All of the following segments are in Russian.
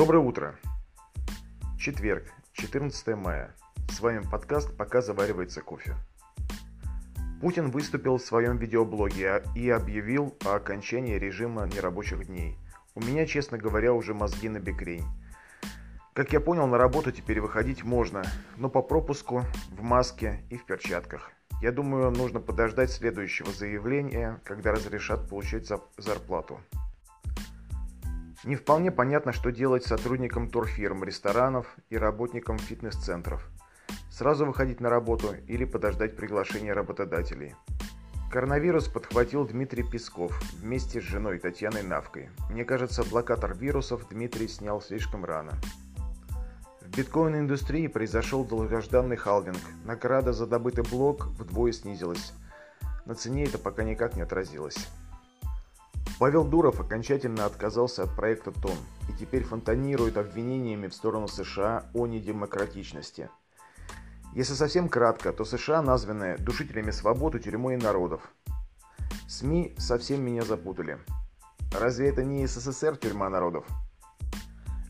Доброе утро. Четверг, 14 мая. С вами подкаст «Пока заваривается кофе». Путин выступил в своем видеоблоге и объявил о окончании режима нерабочих дней. У меня, честно говоря, уже мозги на бекрень. Как я понял, на работу теперь выходить можно, но по пропуску, в маске и в перчатках. Я думаю, нужно подождать следующего заявления, когда разрешат получать зарплату. Не вполне понятно, что делать сотрудникам турфирм, ресторанов и работникам фитнес-центров. Сразу выходить на работу или подождать приглашения работодателей. Коронавирус подхватил Дмитрий Песков вместе с женой Татьяной Навкой. Мне кажется, блокатор вирусов Дмитрий снял слишком рано. В биткоин-индустрии произошел долгожданный халвинг. Награда за добытый блок вдвое снизилась. На цене это пока никак не отразилось. Павел Дуров окончательно отказался от проекта ТОН и теперь фонтанирует обвинениями в сторону США о недемократичности. Если совсем кратко, то США названы душителями свободы, тюрьмой и народов. СМИ совсем меня запутали. Разве это не СССР тюрьма народов?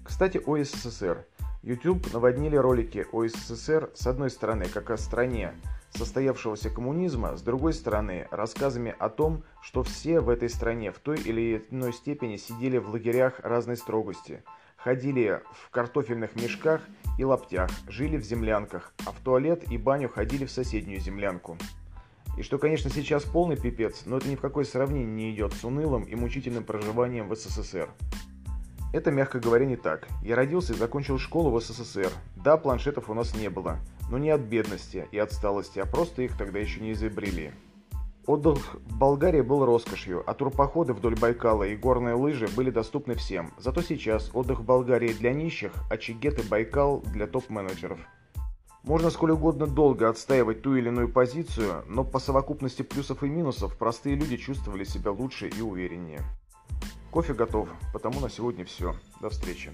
Кстати, о СССР. YouTube наводнили ролики о СССР с одной стороны как о стране состоявшегося коммунизма, с другой стороны рассказами о том, что все в этой стране в той или иной степени сидели в лагерях разной строгости, ходили в картофельных мешках и лаптях, жили в землянках, а в туалет и баню ходили в соседнюю землянку. И что, конечно, сейчас полный пипец, но это ни в какое сравнение не идет с унылым и мучительным проживанием в СССР. Это, мягко говоря, не так. Я родился и закончил школу в СССР. Да, планшетов у нас не было, но не от бедности и отсталости, а просто их тогда еще не изобрели. Отдых в Болгарии был роскошью, а турпоходы вдоль Байкала и горные лыжи были доступны всем. Зато сейчас отдых в Болгарии для нищих, а Чигет и Байкал для топ-менеджеров. Можно сколь угодно долго отстаивать ту или иную позицию, но по совокупности плюсов и минусов простые люди чувствовали себя лучше и увереннее. Кофе готов, потому на сегодня все. До встречи.